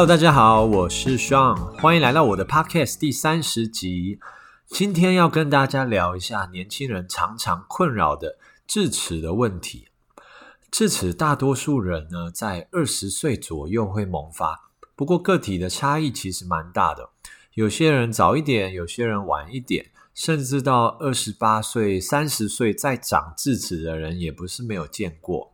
Hello，大家好，我是 Sean，欢迎来到我的 Podcast 第三十集。今天要跟大家聊一下年轻人常常困扰的智齿的问题。智齿大多数人呢，在二十岁左右会萌发，不过个体的差异其实蛮大的。有些人早一点，有些人晚一点，甚至到二十八岁、三十岁再长智齿的人也不是没有见过。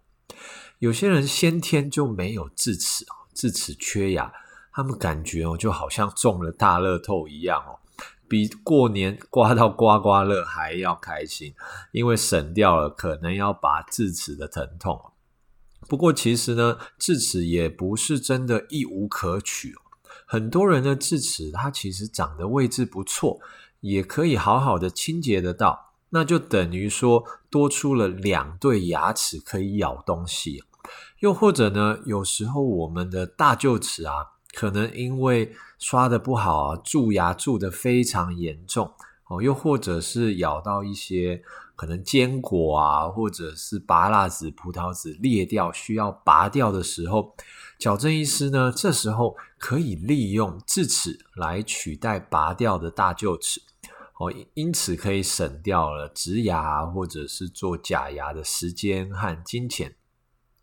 有些人先天就没有智齿，智齿缺牙，他们感觉哦，就好像中了大乐透一样哦，比过年刮到刮刮乐还要开心，因为省掉了可能要拔智齿的疼痛。不过其实呢，智齿也不是真的一无可取哦。很多人的智齿，它其实长的位置不错，也可以好好的清洁得到。那就等于说多出了两对牙齿可以咬东西，又或者呢，有时候我们的大臼齿啊，可能因为刷得不好啊，蛀牙蛀得非常严重哦，又或者是咬到一些可能坚果啊，或者是芭乐籽、葡萄籽裂掉需要拔掉的时候，矫正医师呢，这时候可以利用智齿来取代拔掉的大臼齿。哦，因此可以省掉了植牙或者是做假牙的时间和金钱。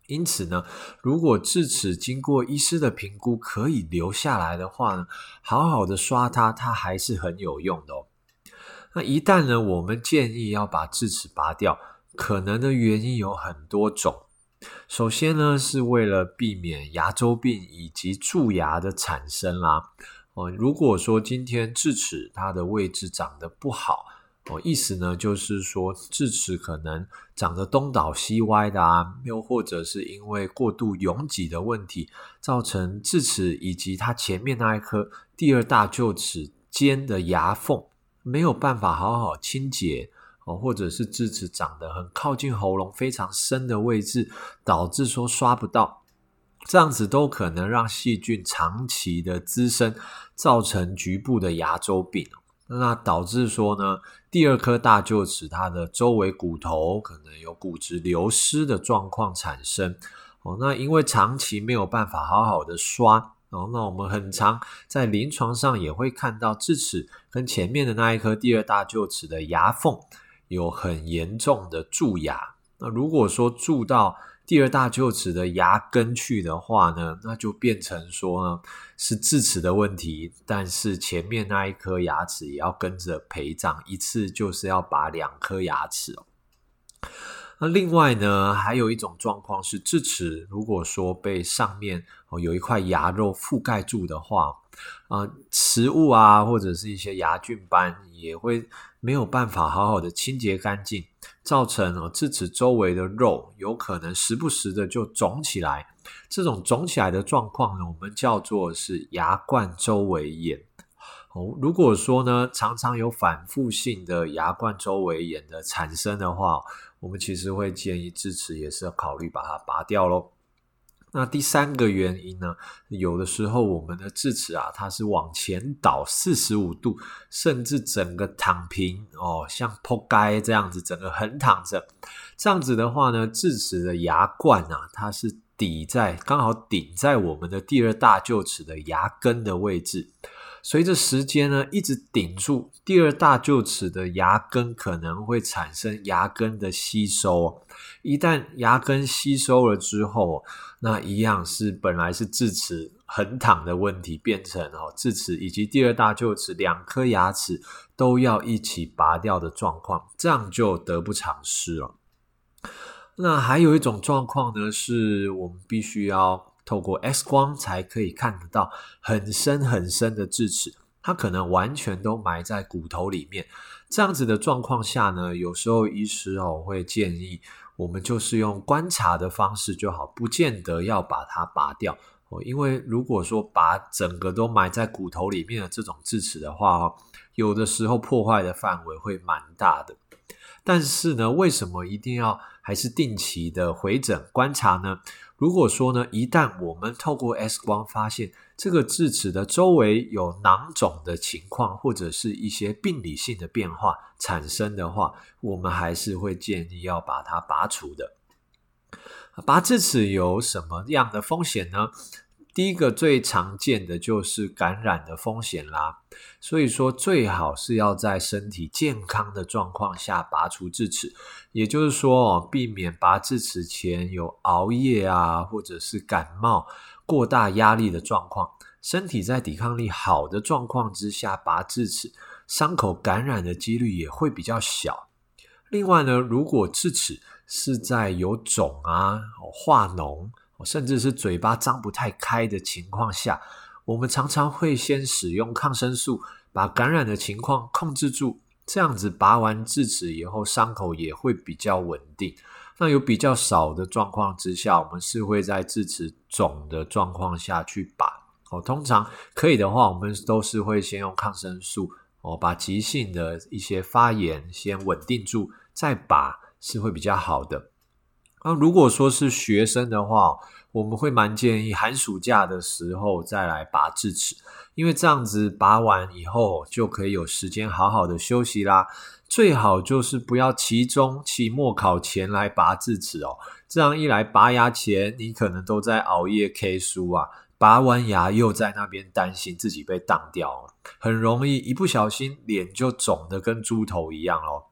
因此呢，如果智齿经过医师的评估可以留下来的话呢，好好的刷它，它还是很有用的哦。那一旦呢，我们建议要把智齿拔掉，可能的原因有很多种。首先呢，是为了避免牙周病以及蛀牙的产生啦。哦，如果说今天智齿它的位置长得不好，哦，意思呢就是说智齿可能长得东倒西歪的啊，又或者是因为过度拥挤的问题，造成智齿以及它前面那一颗第二大臼齿间的牙缝没有办法好好清洁，哦，或者是智齿长得很靠近喉咙非常深的位置，导致说刷不到。这样子都可能让细菌长期的滋生，造成局部的牙周病，那导致说呢，第二颗大臼齿它的周围骨头可能有骨质流失的状况产生。哦，那因为长期没有办法好好的刷，哦，那我们很常在临床上也会看到智齿跟前面的那一颗第二大臼齿的牙缝有很严重的蛀牙。那如果说蛀到第二大臼齿的牙根去的话呢，那就变成说呢是智齿的问题，但是前面那一颗牙齿也要跟着陪葬，一次就是要拔两颗牙齿哦。另外呢，还有一种状况是智齿，如果说被上面哦有一块牙肉覆盖住的话，啊，食物啊或者是一些牙菌斑也会没有办法好好的清洁干净。造成哦，智齿周围的肉有可能时不时的就肿起来，这种肿起来的状况呢，我们叫做是牙冠周围炎。如果说呢，常常有反复性的牙冠周围炎的产生的话，我们其实会建议智齿也是考虑把它拔掉喽。那第三个原因呢，有的时候我们的智齿啊，它是往前倒四十五度，甚至整个躺平哦，像扑街这样子，整个横躺着。这样子的话呢，智齿的牙冠啊，它是抵在刚好顶在我们的第二大臼齿的牙根的位置。随着时间呢，一直顶住第二大臼齿的牙根，可能会产生牙根的吸收。一旦牙根吸收了之后，那一样是本来是智齿横躺的问题，变成哦智齿以及第二大臼齿两颗牙齿都要一起拔掉的状况，这样就得不偿失了。那还有一种状况呢，是我们必须要。透过 X 光才可以看得到很深很深的智齿，它可能完全都埋在骨头里面。这样子的状况下呢，有时候医师哦会建议我们就是用观察的方式就好，不见得要把它拔掉哦。因为如果说把整个都埋在骨头里面的这种智齿的话哦，有的时候破坏的范围会蛮大的。但是呢，为什么一定要还是定期的回诊观察呢？如果说呢，一旦我们透过 X 光发现这个智齿的周围有囊肿的情况，或者是一些病理性的变化产生的话，我们还是会建议要把它拔除的。拔智齿有什么样的风险呢？第一个最常见的就是感染的风险啦，所以说最好是要在身体健康的状况下拔除智齿，也就是说，避免拔智齿前有熬夜啊，或者是感冒、过大压力的状况，身体在抵抗力好的状况之下拔智齿，伤口感染的几率也会比较小。另外呢，如果智齿是在有肿啊、化脓，甚至是嘴巴张不太开的情况下，我们常常会先使用抗生素，把感染的情况控制住。这样子拔完智齿以后，伤口也会比较稳定。那有比较少的状况之下，我们是会在智齿肿的状况下去拔。哦，通常可以的话，我们都是会先用抗生素，哦，把急性的一些发炎先稳定住，再拔是会比较好的。那如果说是学生的话，我们会蛮建议寒暑假的时候再来拔智齿，因为这样子拔完以后就可以有时间好好的休息啦。最好就是不要期中、期末考前来拔智齿哦，这样一来拔牙前你可能都在熬夜 K 书啊，拔完牙又在那边担心自己被当掉，很容易一不小心脸就肿得跟猪头一样哦。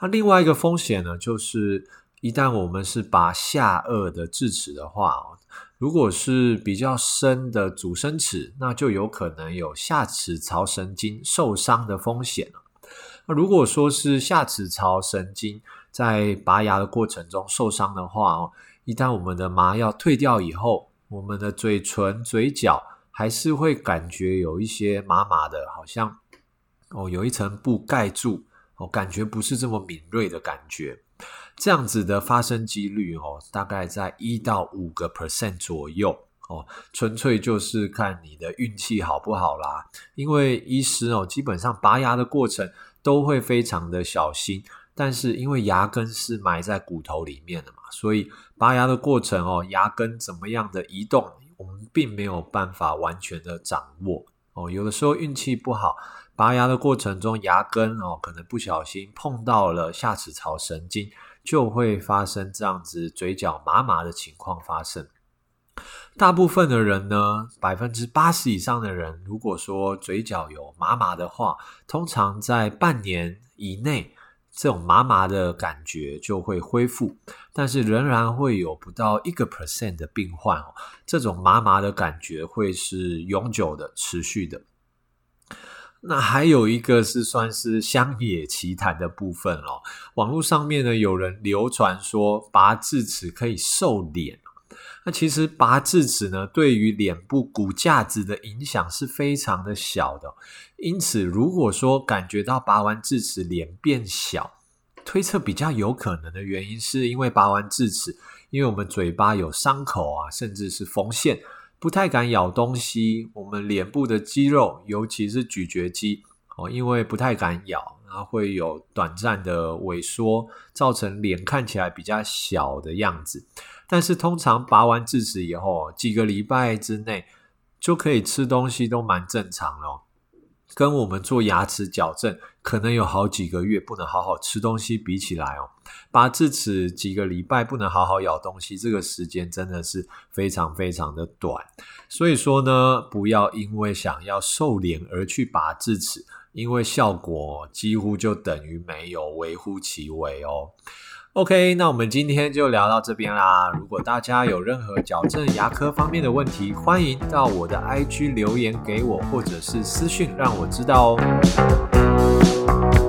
那另外一个风险呢，就是。一旦我们是拔下颚的智齿的话，如果是比较深的阻生齿，那就有可能有下齿槽神经受伤的风险。那如果说是下齿槽神经在拔牙的过程中受伤的话哦，一旦我们的麻药退掉以后，我们的嘴唇、嘴角还是会感觉有一些麻麻的，好像哦有一层布盖住，哦感觉不是这么敏锐的感觉。这样子的发生几率哦，大概在一到五个 percent 左右哦，纯粹就是看你的运气好不好啦。因为医师哦，基本上拔牙的过程都会非常的小心，但是因为牙根是埋在骨头里面的嘛，所以拔牙的过程哦，牙根怎么样的移动，我们并没有办法完全的掌握哦。有的时候运气不好，拔牙的过程中牙根哦，可能不小心碰到了下齿槽神经。就会发生这样子嘴角麻麻的情况发生。大部分的人呢，百分之八十以上的人，如果说嘴角有麻麻的话，通常在半年以内，这种麻麻的感觉就会恢复。但是仍然会有不到一个 percent 的病患哦，这种麻麻的感觉会是永久的、持续的。那还有一个是算是乡野奇谈的部分咯，网络上面呢，有人流传说拔智齿可以瘦脸，那其实拔智齿呢，对于脸部骨架子的影响是非常的小的，因此如果说感觉到拔完智齿脸变小，推测比较有可能的原因是因为拔完智齿，因为我们嘴巴有伤口啊，甚至是缝线。不太敢咬东西，我们脸部的肌肉，尤其是咀嚼肌，哦，因为不太敢咬，然后会有短暂的萎缩，造成脸看起来比较小的样子。但是通常拔完智齿以后，几个礼拜之内就可以吃东西，都蛮正常了。跟我们做牙齿矫正，可能有好几个月不能好好吃东西比起来哦，拔智齿几个礼拜不能好好咬东西，这个时间真的是非常非常的短。所以说呢，不要因为想要瘦脸而去拔智齿，因为效果几乎就等于没有，微乎其微哦。OK，那我们今天就聊到这边啦。如果大家有任何矫正牙科方面的问题，欢迎到我的 IG 留言给我，或者是私讯让我知道哦。you